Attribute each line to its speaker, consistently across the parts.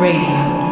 Speaker 1: Radio.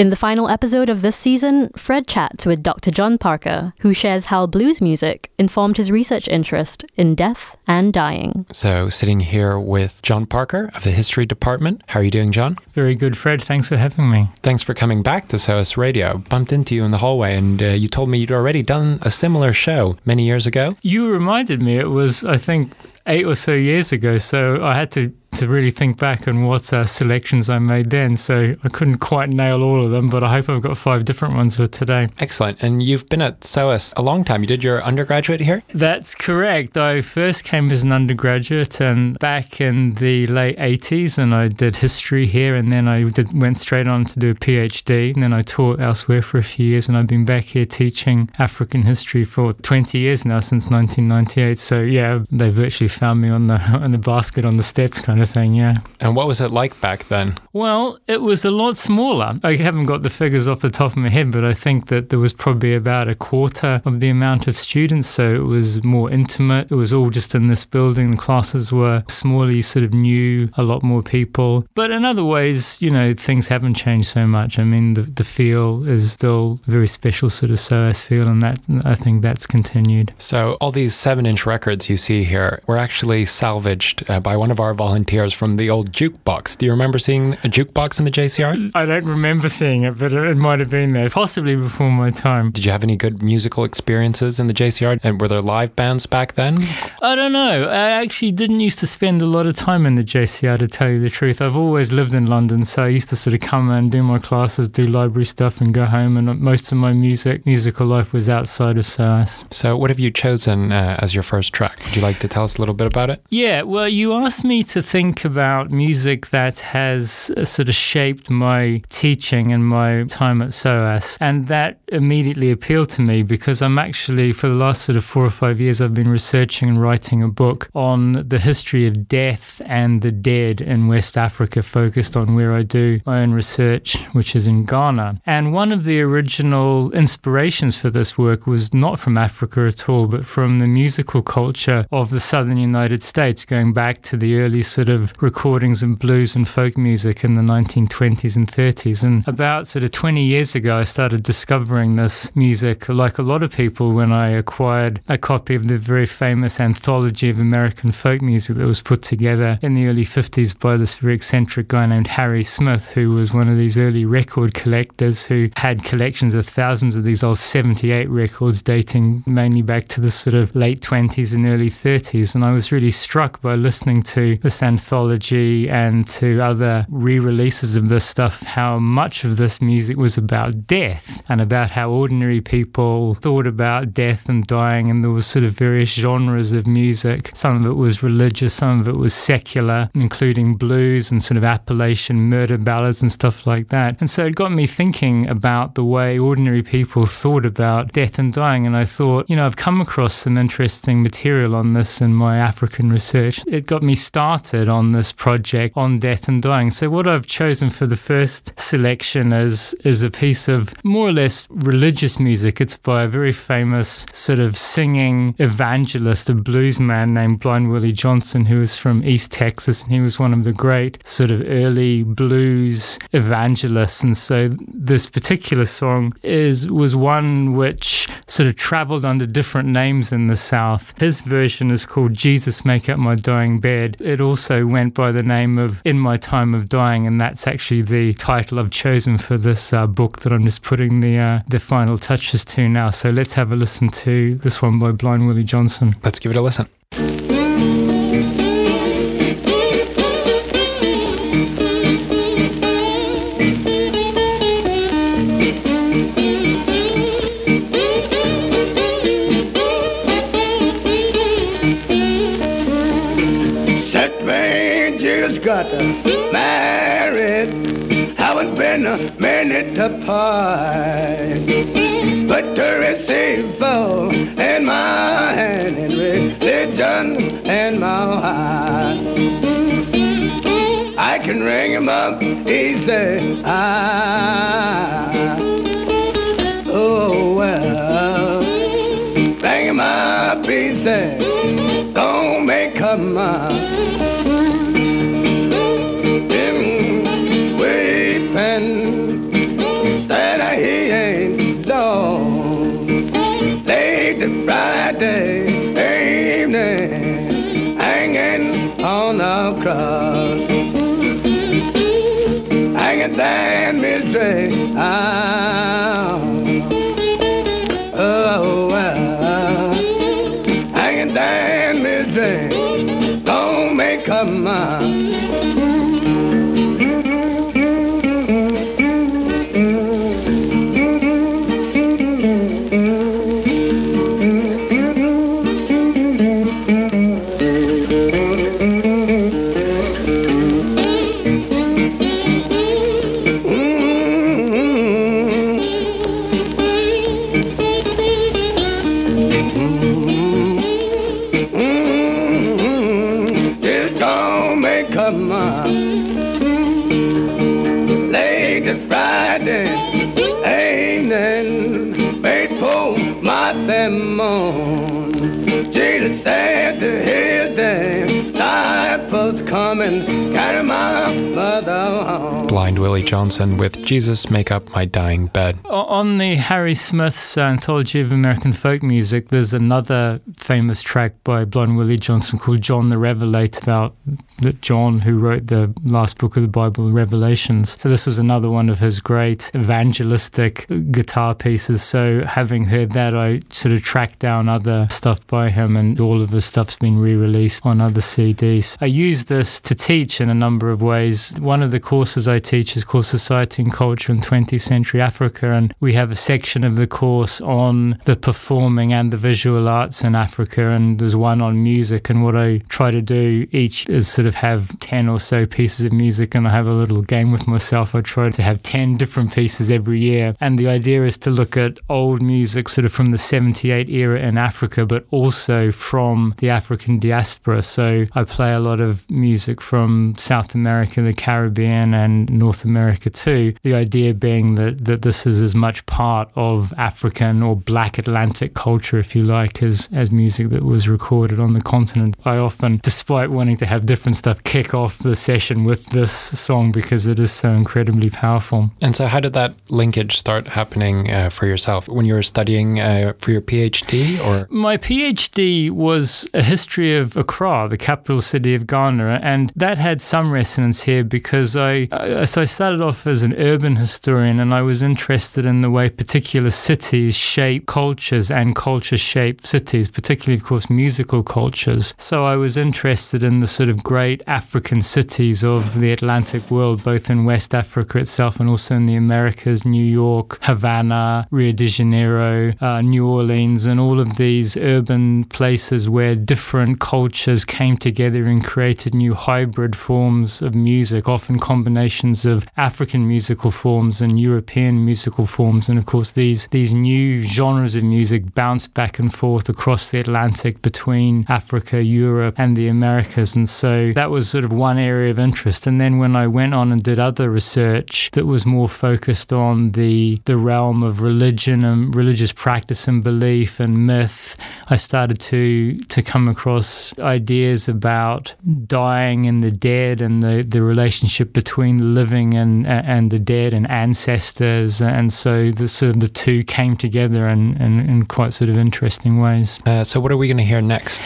Speaker 1: In the final episode of this season, Fred chats with Dr. John Parker, who shares how blues music informed his research interest in death and dying.
Speaker 2: So, sitting here with John Parker of the History Department. How are you doing, John?
Speaker 3: Very good, Fred. Thanks for having me.
Speaker 2: Thanks for coming back to SOAS Radio. Bumped into you in the hallway, and uh, you told me you'd already done a similar show many years ago.
Speaker 3: You reminded me it was, I think, eight or so years ago. So I had to to really think back on what uh, selections I made then. So I couldn't quite nail all of them, but I hope I've got five different ones for today.
Speaker 2: Excellent. And you've been at SOAS a long time. You did your undergraduate here?
Speaker 3: That's correct. I first came as an undergraduate and back in the late 80s, and I did history here, and then I did, went straight on to do a PhD, and then I taught elsewhere for a few years, and I've been back here teaching African history for 20 years now, since 1998. So yeah, they virtually found me on the on the basket on the steps kind of thing, yeah.
Speaker 2: And what was it like back then?
Speaker 3: Well, it was a lot smaller. I haven't got the figures off the top of my head, but I think that there was probably about a quarter of the amount of students, so it was more intimate. It was all just in this building. The classes were smaller, you sort of knew a lot more people. But in other ways, you know, things haven't changed so much. I mean, the, the feel is still very special sort of SOAS feel, and that I think that's continued.
Speaker 2: So all these seven inch records you see here were actually salvaged uh, by one of our volunteers volunteers from the old jukebox. Do you remember seeing a jukebox in the JCR?
Speaker 3: I don't remember seeing it, but it might have been there, possibly before my time.
Speaker 2: Did you have any good musical experiences in the JCR? And were there live bands back then?
Speaker 3: I don't know. I actually didn't used to spend a lot of time in the JCR, to tell you the truth. I've always lived in London, so I used to sort of come and do my classes, do library stuff, and go home. And most of my music, musical life was outside of SOAS.
Speaker 2: So, what have you chosen uh, as your first track? Would you like to tell us a little bit about it?
Speaker 3: Yeah, well, you asked me to think think about music that has uh, sort of shaped my teaching and my time at SOAS, and that immediately appealed to me because I'm actually, for the last sort of four or five years, I've been researching and writing a book on the history of death and the dead in West Africa, focused on where I do my own research, which is in Ghana. And one of the original inspirations for this work was not from Africa at all, but from the musical culture of the southern United States, going back to the early sort of recordings of blues and folk music in the 1920s and 30s. And about sort of 20 years ago, I started discovering this music, like a lot of people, when I acquired a copy of the very famous anthology of American folk music that was put together in the early 50s by this very eccentric guy named Harry Smith, who was one of these early record collectors who had collections of thousands of these old 78 records dating mainly back to the sort of late 20s and early 30s. And I was really struck by listening to this anthology anthology and to other re releases of this stuff, how much of this music was about death and about how ordinary people thought about death and dying. And there was sort of various genres of music. Some of it was religious, some of it was secular, including blues and sort of Appalachian murder ballads and stuff like that. And so it got me thinking about the way ordinary people thought about death and dying. And I thought, you know, I've come across some interesting material on this in my African research. It got me started on this project on death and dying. So what I've chosen for the first selection is is a piece of more or less religious music. It's by a very famous sort of singing evangelist, a blues man named Blind Willie Johnson, who was from East Texas, and he was one of the great sort of early blues evangelists. And so this particular song is was one which sort of traveled under different names in the South. His version is called Jesus Make Up My Dying Bed. It also went by the name of In My Time of Dying, and that's actually the title I've chosen for this uh, book that I'm just putting the uh, the final touches to now. So let's have a listen to this one by Blind Willie Johnson.
Speaker 2: Let's give it a listen.
Speaker 4: got married. Haven't been a minute apart. But to receive both in my hand and religion in my heart. I can ring him up easy. Ah, oh well. Don't up. Cross. I can stand misery. Ah, oh, well. I can stand misery. Don't make up my
Speaker 2: Blind Willie Johnson with Jesus Make Up My Dying Bed.
Speaker 3: On the Harry Smith's Anthology of American Folk Music, there's another famous track by Blind Willie Johnson called John the Revelator about John, who wrote the last book of the Bible, Revelations. So this was another one of his great evangelistic guitar pieces. So having heard that, I sort of tracked down other stuff by him, and all of his stuff's been re-released on other CDs. I use this to teach in a number of ways. One of the courses I teach is called Society and Culture in 20th Century Africa, and we have a section of the course on the performing and the visual arts in Africa, and there's one on music. And what I try to do each is sort of of have 10 or so pieces of music and I have a little game with myself. I try to have 10 different pieces every year. And the idea is to look at old music sort of from the 78 era in Africa, but also from the African diaspora. So I play a lot of music from South America, the Caribbean, and North America too. The idea being that, that this is as much part of African or Black Atlantic culture, if you like, as, as music that was recorded on the continent. I often, despite wanting to have different stuff kick off the session with this song because it is so incredibly powerful.
Speaker 2: And so, how did that linkage start happening uh, for yourself when you were studying uh, for your PhD? Or
Speaker 3: my PhD was a history of Accra, the capital city of Ghana, and that had some resonance here because I uh, so I started off as an urban historian, and I was interested in the way particular cities shape cultures and cultures shape cities, particularly, of course, musical cultures. So I was interested in the sort of great great African cities of the Atlantic world, both in West Africa itself and also in the Americas New York, Havana, Rio de Janeiro, uh, New Orleans, and all of these urban places where different cultures came together and created new hybrid forms of music, often combinations of African musical forms and European musical forms. And of course, these, these new genres of music bounced back and forth across the Atlantic between Africa, Europe, and the Americas. And so that was sort of one area of interest. And then when I went on and did other research that was more focused on the the realm of religion and religious practice and belief and myth, I started to to come across ideas about dying and the dead and the, the relationship between the living and and the dead and ancestors. And so the sort of the two came together in, in, in quite sort of interesting ways.
Speaker 2: Uh, so what are we going to hear next?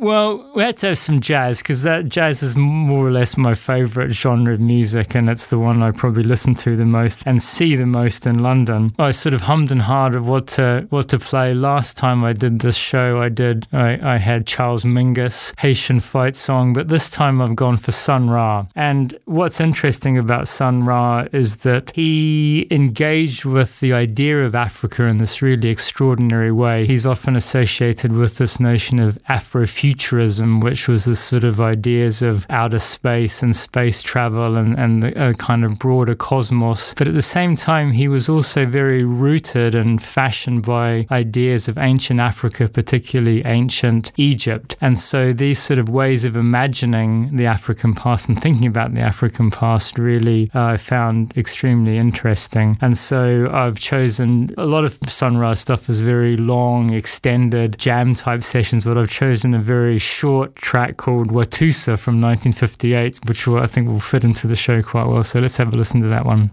Speaker 3: Well, we had to have some jazz because that jazz is more or less my favorite genre of music, and it's the one I probably listen to the most and see the most in London. I sort of hummed and hawed of what to what to play. Last time I did this show, I did I, I had Charles Mingus Haitian fight song, but this time I've gone for Sun Ra. And what's interesting about Sun Ra is that he engaged with the idea of Africa in this really extraordinary way. He's often associated with this notion of Afrofuturism, which was this sort of ideas of outer space and space travel and, and the kind of broader cosmos. But at the same time, he was also very rooted and fashioned by ideas of ancient Africa, particularly ancient Egypt. And so these sort of ways of imagining the African past and thinking about the African past really uh, I found extremely interesting. And so I've chosen a lot of Sun Ra stuff is very long, extended jam type sessions, but I've chosen a very short track called Watusa from 1958, which will, I think will fit into the show quite well. So let's have a listen to that one.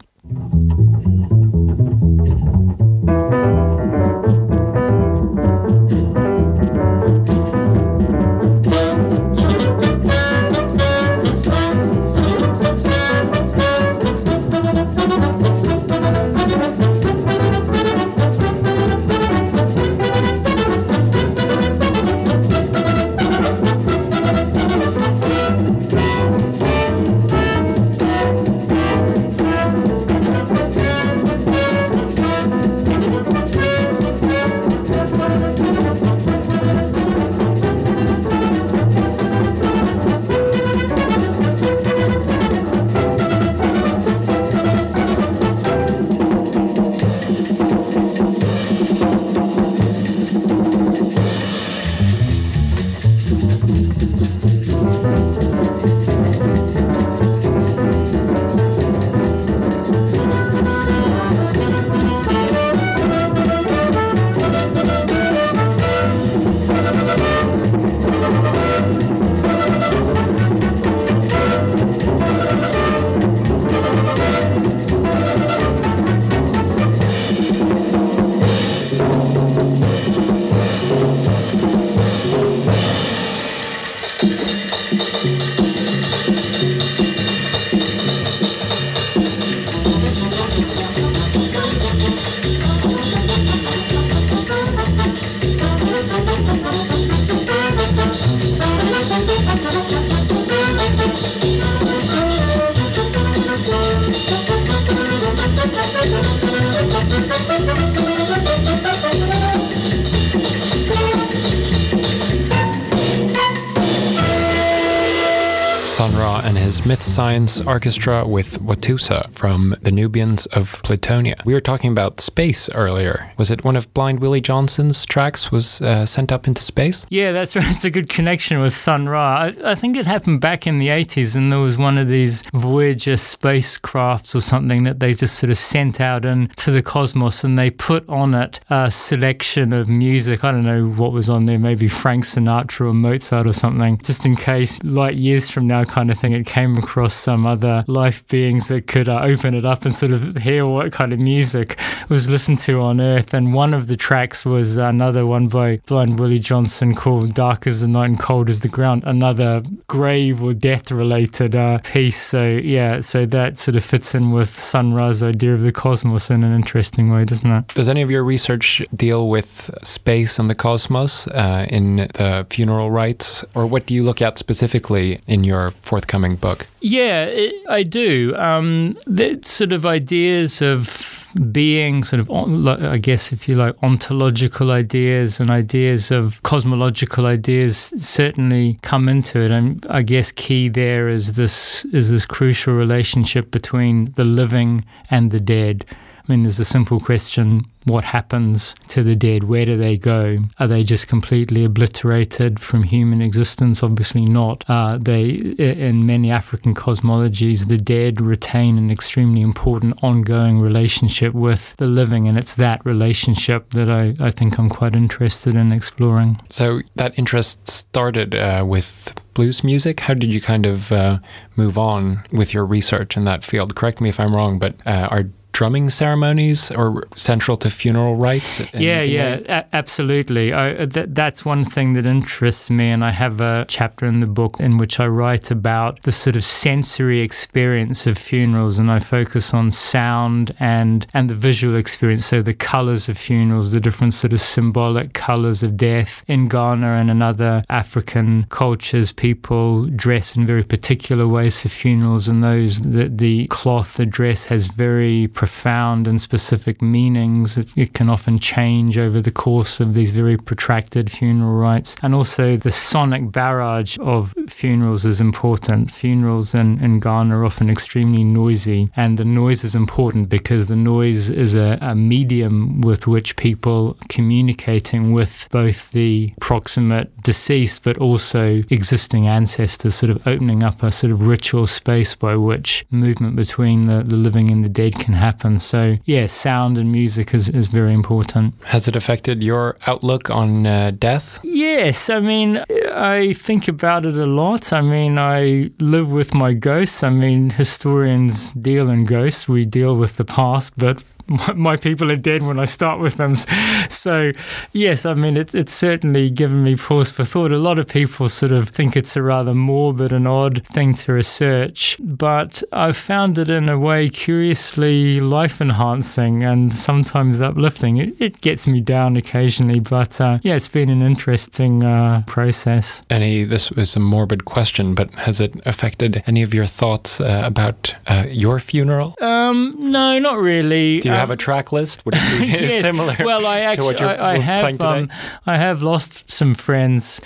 Speaker 2: Science Arkestra with Watusa from the Nubians of Plutonia. We were talking about space earlier. Was it one of Blind Willie Johnson's tracks was uh, sent up into space?
Speaker 3: Yeah, that's right. It's a good connection with Sun Ra. I, I think it happened back in the 80s, and there was one of these Voyager spacecrafts or something that they just sort of sent out into the cosmos, and they put on it a selection of music. I don't know what was on there, maybe Frank Sinatra or Mozart or something, just in case, light years from now, kind of thing, it came across some other life beings that could uh, open it up and sort of hear what kind of music was listened to on Earth. And one of the tracks was another one by Blind Willie Johnson called Dark as the Night and Cold as the Ground, another grave or death related uh, piece. So, yeah, so that sort of fits in with Sun Ra's idea of the cosmos in an interesting way, doesn't it?
Speaker 2: Does any of your research deal with space and the cosmos uh, in the funeral rites, or what do you look at specifically in your forthcoming book?
Speaker 3: Yeah, it, I do. Um, the sort of ideas of being sort of i guess if you like ontological ideas and ideas of cosmological ideas certainly come into it and i guess key there is this is this crucial relationship between the living and the dead I mean, there's a simple question what happens to the dead? Where do they go? Are they just completely obliterated from human existence? Obviously not. Uh, they, in many African cosmologies, the dead retain an extremely important ongoing relationship with the living, and it's that relationship that I, I think I'm quite interested in exploring.
Speaker 2: So that interest started uh, with blues music. How did you kind of uh, move on with your research in that field? Correct me if I'm wrong, but uh, are drumming ceremonies or central to funeral rites?
Speaker 3: Yeah, yeah, a- absolutely. I, th- that's one thing that interests me, and I have a chapter in the book in which I write about the sort of sensory experience of funerals, and I focus on sound and and the visual experience. So the colors of funerals, the different sort of symbolic colors of death in Ghana and in other African cultures, people dress in very particular ways for funerals, and those the, the cloth, the dress has very profound and specific meanings. It, it, can often change over the course of these very protracted funeral rites. And also, the sonic barrage of funerals is important. Funerals in, in Ghana are often extremely noisy, and the noise is important because the noise is a, a medium with which people communicating with both the proximate deceased but also existing ancestors, sort of opening up a sort of ritual space by which movement between the, the living and the dead can happen happen. So, yeah, sound and music is, is very important.
Speaker 2: Has it affected your outlook on uh, death?
Speaker 3: Yes. I mean, I think about it a lot. I mean, I live with my ghosts. I mean, historians deal in ghosts. We deal with the past, but my, people are dead when I start with them. So, yes, I mean, it, it's certainly given me pause for thought. A lot of people sort of think it's a rather morbid and odd thing to research, but I've found it in a way curiously life enhancing and sometimes uplifting. It, it, gets me down occasionally, but uh, yeah, it's been an interesting uh, process.
Speaker 2: Any, this was a morbid question, but has it affected any of your thoughts uh, about uh, your funeral?
Speaker 3: Um, no, not really
Speaker 2: you have a track list? It be yes. similar?
Speaker 3: Well, I actually I, I have um, I have lost some friends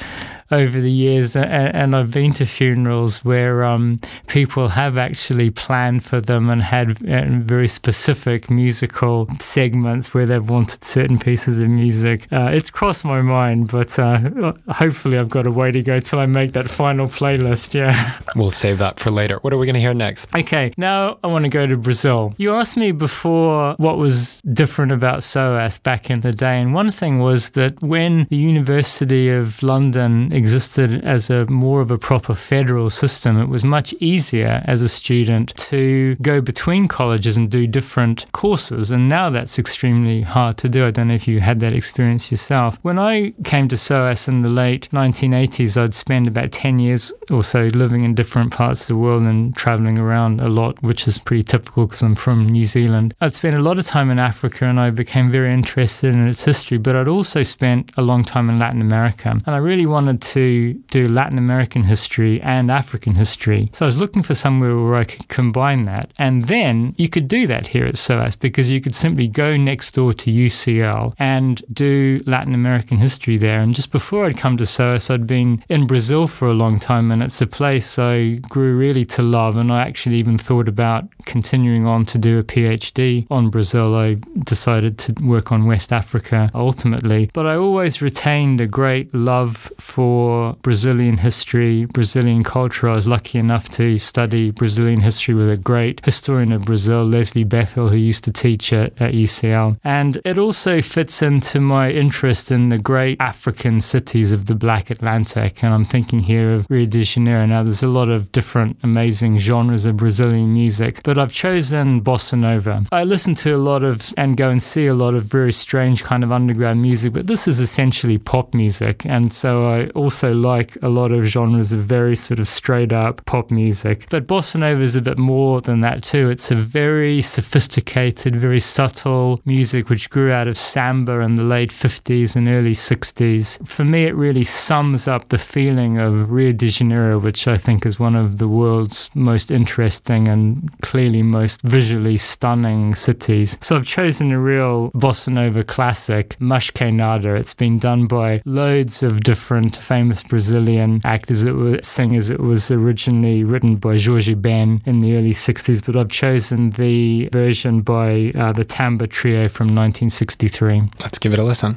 Speaker 3: over the years, and, and I've been to funerals where um, people have actually planned for them and had uh, very specific musical segments where they've wanted certain pieces of music. Uh, it's crossed my mind, but uh, hopefully I've got a way to go till I make that final playlist. Yeah.
Speaker 2: We'll save that for later. What are we going to hear next?
Speaker 3: Okay, now I want to go to Brazil. You asked me before what was different about SOAS back in the day, and one thing was that when the University of London existed as a more of a proper federal system, it was much easier as a student to go between colleges and do different courses. And now that's extremely hard to do. I don't know if you had that experience yourself. When I came to SOAS in the late 1980s, I'd spent about 10 years or so living in different parts of the world and traveling around a lot, which is pretty typical because I'm from New Zealand. I'd spent a lot of time in Africa and I became very interested in its history, but I'd also spent a long time in Latin America. And I really wanted to do Latin American history and African history. So I was looking for somewhere where I could combine that. And then you could do that here at SOAS because you could simply go next door to UCL and do Latin American history there. And just before I'd come to SOAS, I'd been in Brazil for a long time, and it's a place I grew really to love. And I actually even thought about continuing on to do a PhD on Brazil. I decided to work on West Africa ultimately, but I always retained a great love for Brazilian history, Brazilian culture. I was lucky enough to study Brazilian history with a great historian of Brazil, Leslie Bethell, who used to teach at, at UCL. And it also fits into my interest in the great African cities of the Black Atlantic. And I'm thinking here of Rio de Janeiro. Now, there's a lot of different amazing genres of Brazilian music, but I've chosen bossa nova. I listen to a lot of and go and see a lot of very strange kind of underground music, but this is essentially pop music. And so I also like a lot of genres of very sort of straight up pop music. But bossa nova is a bit more than that too. It's a very sophisticated, very subtle music which grew out of samba in the late 50s and early 60s. For me, it really sums up the feeling of Rio de Janeiro, which I think is one of the world's most interesting and clearly most visually stunning cities. So I've chosen a real bossa nova classic, Mas Que Nada. It's been done by loads of different famous Brazilian actors, it was, singers. It was originally written by Jorge Ben in the early 60s, but I've chosen the version by uh, the Tamba Trio from 1963.
Speaker 5: Let's give it a listen.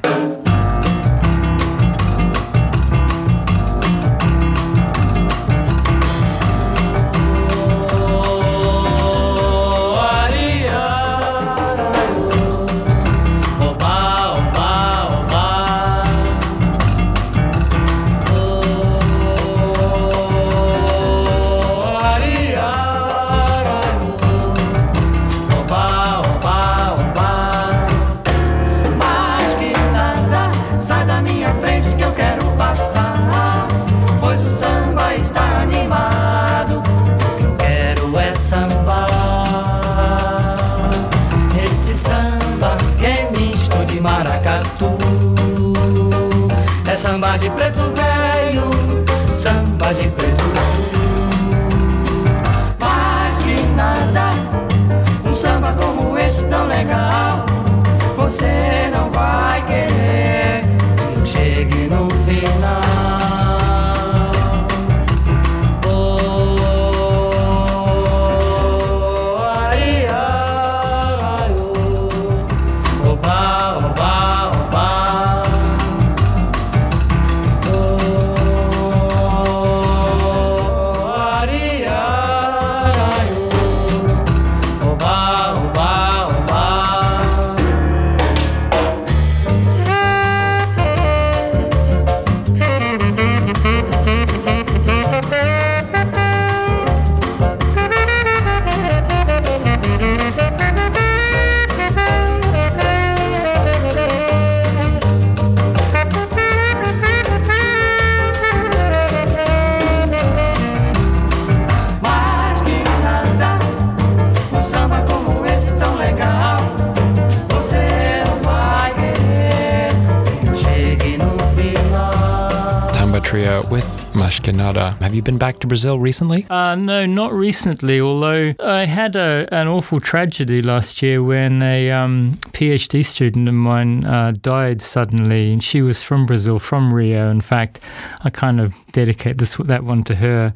Speaker 2: Mas Que Nada.
Speaker 5: Have you been back to Brazil recently?
Speaker 3: Uh, no, not recently. Although I had a, an awful tragedy last year when a um, PhD student of mine uh, died suddenly, and she was from Brazil, from Rio. In fact, I kind of dedicate this that one to her.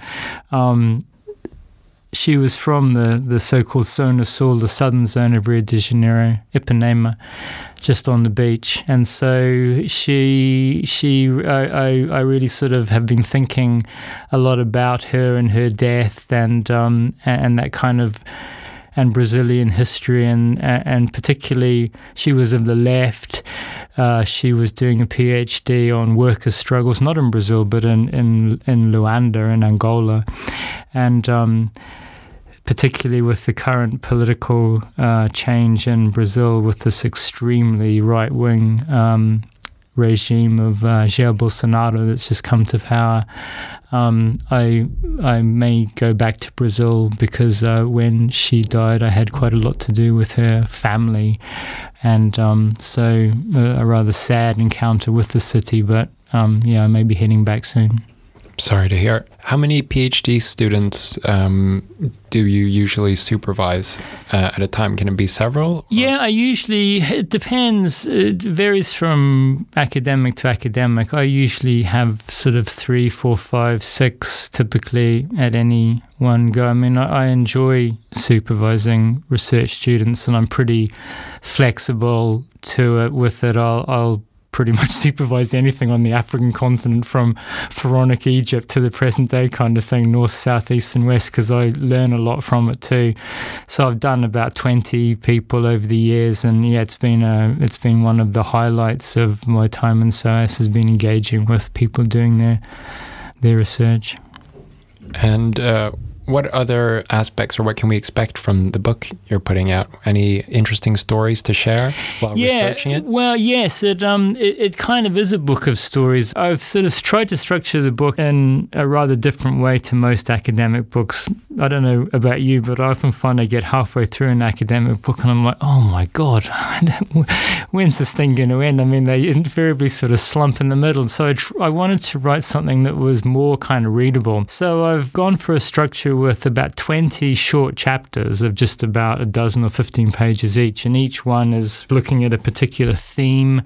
Speaker 3: Um, she was from the, the so-called Zona Sul, the southern zone of Rio de Janeiro, Ipanema, just on the beach. And so she, she, I, I, I really sort of have been thinking a lot about her and her death, and um, and that kind of and Brazilian history, and and particularly she was of the left. Uh, she was doing a PhD on workers' struggles, not in Brazil, but in in, in Luanda, in Angola, and. Um, particularly with the current political uh, change in Brazil, with this extremely right wing um, regime of uh, Jair Bolsonaro that's just come to power. Um, I I may go back to Brazil because uh, when she died, I had quite a lot to do with her family, and um, so uh, a rather sad encounter with the city. But um, yeah, I may be heading back soon.
Speaker 2: Sorry to hear. How many PhD students um, do you usually supervise uh, at a time? Can it be several? or-
Speaker 3: Yeah, I usually, it depends. It varies from academic to academic. I usually have sort of three, four, five, six typically at any one go. I mean, I, I enjoy supervising research students and I'm pretty flexible to it with it. I'll, I'll pretty much supervise anything on the African continent from pharaonic Egypt to the present day kind of thing, north, south, east, and west, because I learn a lot from it too. So I've done about 20 people over the years, and yeah, it's been a, it's been one of the highlights of my time in SOAS has been engaging with people doing their their research.
Speaker 2: And uh, what other aspects or what can we expect from the book you're putting out? Any interesting stories to share while researching it?
Speaker 3: Well, yes, it um it, it kind of is a book of stories. I've sort of tried to structure the book in a rather different way to most academic books. I don't know about you, but I often find I get halfway through an academic book and I'm like, oh my god, when's this thing going to end? I mean, they invariably sort of slump in the middle. So I, tr- I wanted to write something that was more kind of readable. So I've gone for a structure with about 20 short chapters of just about a dozen or 15 pages each, and each one is looking at a particular theme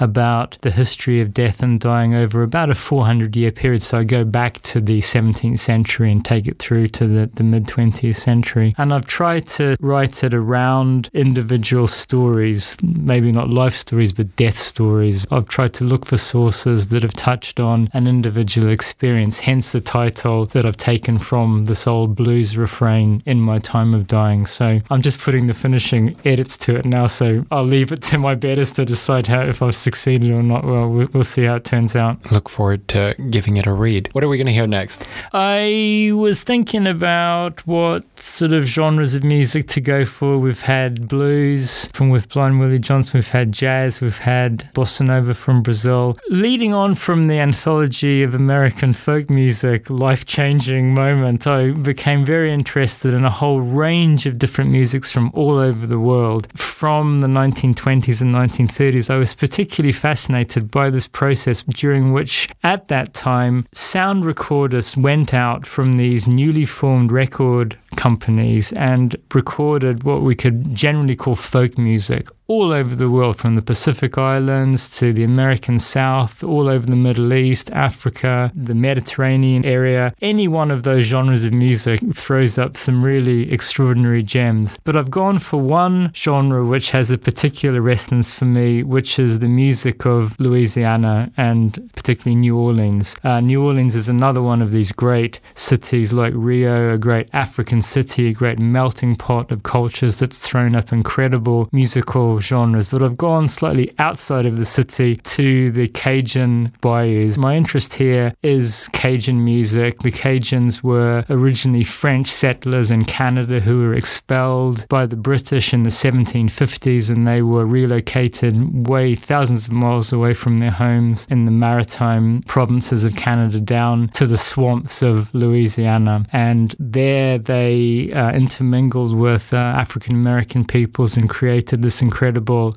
Speaker 3: about the history of death and dying over about a 400 year period. So I go back to the 17th century and take it through to the, the mid 20th century. And I've tried to write it around individual stories, maybe not life stories, but death stories. I've tried to look for sources that have touched on an individual experience, hence the title that I've taken from this old blues refrain, In My Time of Dying. So I'm just putting the finishing edits to it now. So I'll leave it to my betters to decide how if I've succeeded or not. Well, we- we'll see how it turns out.
Speaker 2: Look forward to giving it a read. What are we going to hear next?
Speaker 3: I was thinking about what sort of genres of music to go for. We've had blues from with Blind Willie Johnson, we've had jazz, we've had bossa nova from Brazil. Leading on from the anthology of American folk music, life changing moment, I became very interested in a whole range of different musics from all over the world. From the 1920s and 1930s, I was particularly fascinated by this process during which, at that time, sound recordists went out from these newly formed record companies and recorded what we could generally call folk music all over the world, from the Pacific Islands to the American South, all over the Middle East, Africa, the Mediterranean area. Any one of those genres of music throws up some really extraordinary gems. But I've gone for one genre which has a particular resonance for me, which is the music of Louisiana and particularly New Orleans. Uh, New Orleans is another one of these great cities like Rio, a great African city, a great melting pot of cultures that's thrown up incredible musical genres. But I've gone slightly outside of the city to the Cajun bayous. My interest here is Cajun music. The Cajuns were originally French settlers in Canada who were expelled by the British in the 1750s and they were relocated way thousands of miles away from their homes in the maritime provinces of Canada down to the swamps of Louisiana. And there they uh, intermingled with uh, African American peoples and created this incredible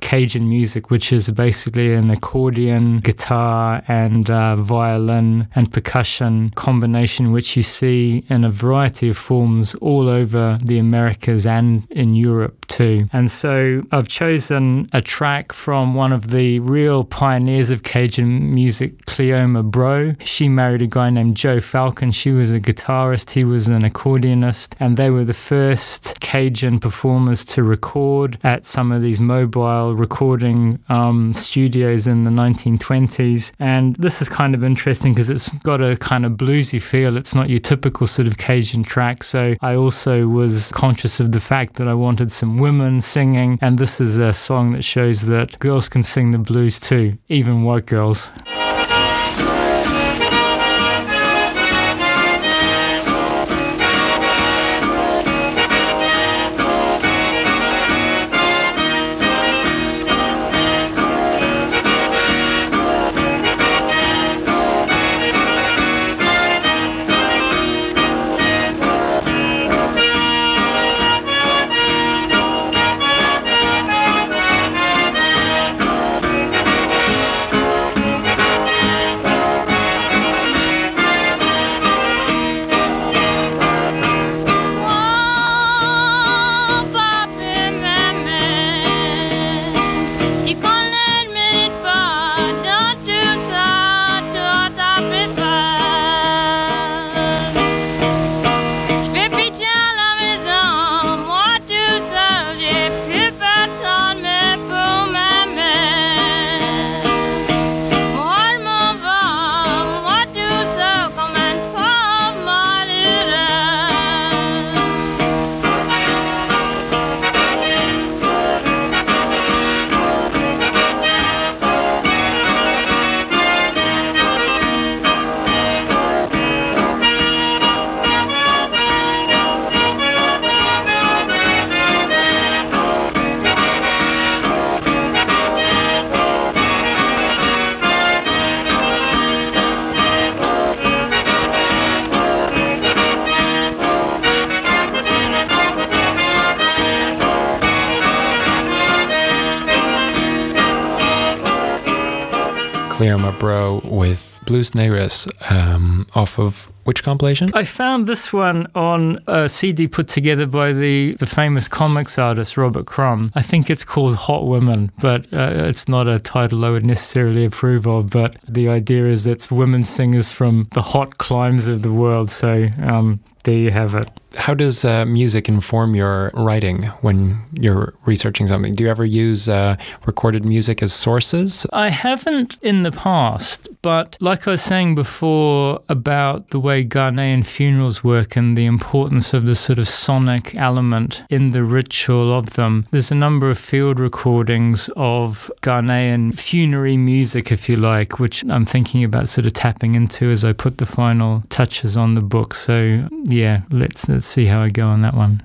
Speaker 3: Cajun music, which is basically an accordion, guitar, and uh, violin and percussion combination, which you see in a variety of forms all over the Americas and in Europe too. And so I've chosen a track from one of the real pioneers of Cajun music, Cleoma Breaux. She married a guy named Joe Falcon. She was a guitarist, he was an accordionist, and they were the first Cajun performers to record at some of these mobile recording um, studios in the 1920s. And this is kind of interesting because it's got a kind of bluesy feel. It's not your typical sort of Cajun track. So I also was conscious of the fact that I wanted some women singing, and this is a song that shows that girls can sing the blues too, even white girls.
Speaker 2: Cleoma Breaux with Blues Neighbors um, off of which compilation?
Speaker 3: I found this one on a CD put together by the, the famous comics artist Robert Crumb. I think it's called Hot Women, but uh, it's not a title I would necessarily approve of. But the idea is it's women singers from the hot climes of the world. So um, there you have it.
Speaker 2: How does uh, music inform your writing when you're researching something? Do you ever use uh, recorded music as sources?
Speaker 3: I haven't in the past, but like I was saying before about the way Ghanaian funerals work and the importance of the sort of sonic element in the ritual of them, there's a number of field recordings of Ghanaian funerary music, if you like, which I'm thinking about sort of tapping into as I put the final touches on the book. So, yeah, let's, let's see how I go on that one.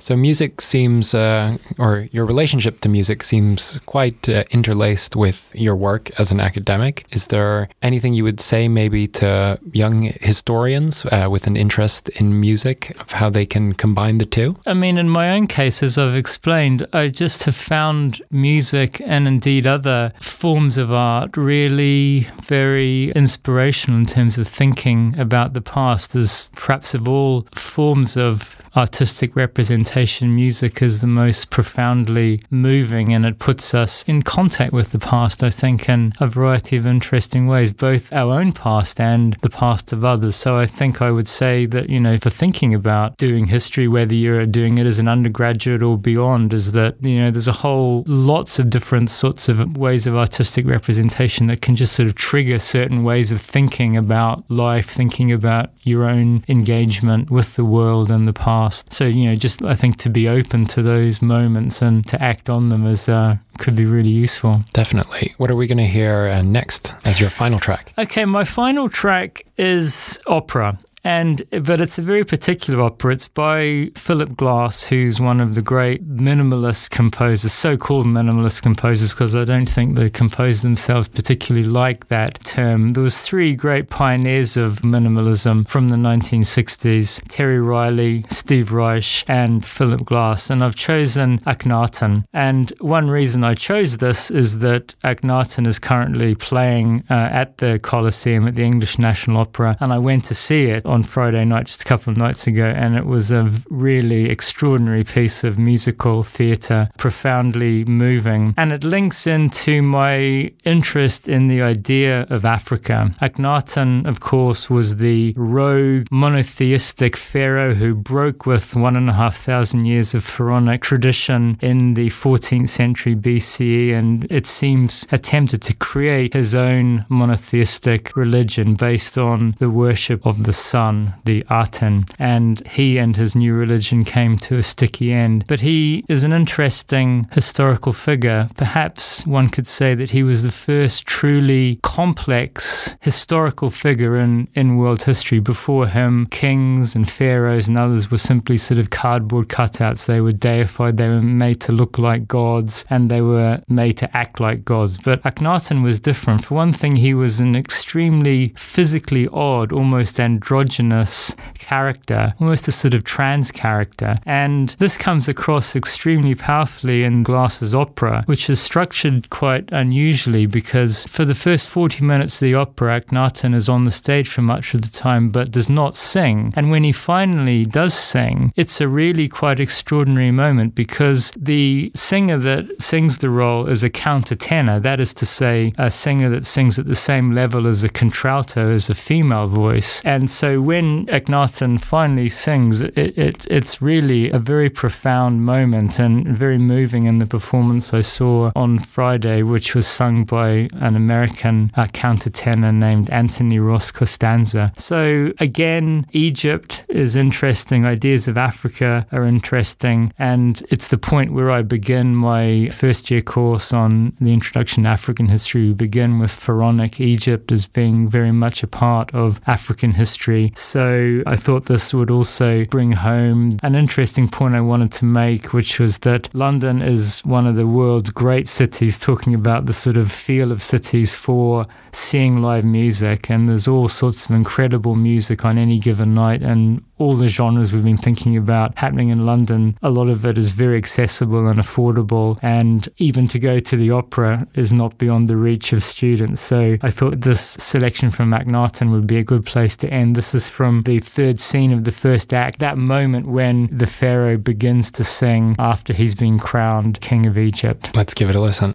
Speaker 2: So music seems, uh, or your relationship to music seems quite uh, interlaced with your work as an academic. Is there anything you would say maybe to young historians uh, with an interest in music of how they can combine the two?
Speaker 3: I mean, in my own case, as I've explained, I just have found music and indeed other forms of art really very inspirational in terms of thinking about the past as perhaps of all forms of artistic representation, music is the most profoundly moving and it puts us in contact with the past, I think, in a variety of interesting ways, both our own past and the past of others. So I think I would say that, you know, for thinking about doing history, whether you're doing it as an undergraduate or beyond, is that, you know, there's a whole lots of different sorts of ways of artistic representation that can just sort of trigger certain ways of thinking about life, thinking about your own engagement with the world and the past. So, you know, just I think to be open to those moments and to act on them is uh, could be really useful.
Speaker 2: Definitely. What are we going to hear uh, next as your final track?
Speaker 3: Okay, my final track is opera. And but it's a very particular opera. It's by Philip Glass, who's one of the great minimalist composers, so-called minimalist composers, because I don't think they compose themselves particularly like that term. There was three great pioneers of minimalism from the 1960s: Terry Riley, Steve Reich, and Philip Glass. And I've chosen Akhenaten. And one reason I chose this is that Akhenaten is currently playing uh, at the Coliseum at the English National Opera, and I went to see it on Friday night, just a couple of nights ago, and it was a really extraordinary piece of musical theatre, profoundly moving. And it links into my interest in the idea of Africa. Akhenaten, of course, was the rogue monotheistic pharaoh who broke with one and a half thousand years of pharaonic tradition in the 14th century BCE, and it seems attempted to create his own monotheistic religion based on the worship of the sun son, the Aten, and he and his new religion came to a sticky end. But he is an interesting historical figure. Perhaps one could say that he was the first truly complex historical figure in, in world history. Before him, kings and pharaohs and others were simply sort of cardboard cutouts. They were deified, they were made to look like gods, and they were made to act like gods. But Akhenaten was different. For one thing, he was an extremely physically odd, almost androgynous character, almost a sort of trans character. And this comes across extremely powerfully in Glass's opera, which is structured quite unusually because for the first 40 minutes of the opera, Akhenaten is on the stage for much of the time but does not sing. And when he finally does sing, it's a really quite extraordinary moment because the singer that sings the role is a countertenor, that is to say, a singer that sings at the same level as a contralto as a female voice. And so when Akhenaten finally sings, it, it, it's really a very profound moment and very moving in the performance I saw on Friday, which was sung by an American uh, countertenor named Anthony Roth Costanzo. So again, Egypt is interesting. Ideas of Africa are interesting, and it's the point where I begin my first year course on the introduction to African history. We begin with Pharaonic Egypt as being very much a part of African history so I thought this would also bring home an interesting point I wanted to make, which was that London is one of the world's great cities, talking about the sort of feel of cities for seeing live music. And there's all sorts of incredible music on any given night. And all the genres we've been thinking about happening in London, a lot of it is very accessible and affordable. And even to go to the opera is not beyond the reach of students. So I thought this selection from Akhenaten would be a good place to end. This is from the third scene of the first act, that moment when the Pharaoh begins to sing after he's been crowned King of Egypt.
Speaker 2: Let's give it a listen.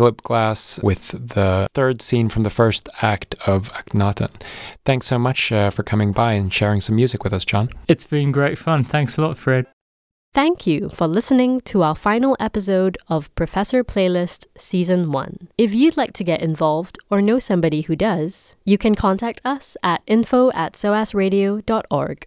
Speaker 2: Philip Glass with the third scene from the first act of Akhenaten. Thanks so much uh, for coming by and sharing some music with us, John.
Speaker 3: It's been great fun. Thanks a lot, Fred.
Speaker 1: Thank you for listening to our final episode of Professor Playlist Season 1. If you'd like to get involved or know somebody who does, you can contact us at info at soasradio.org.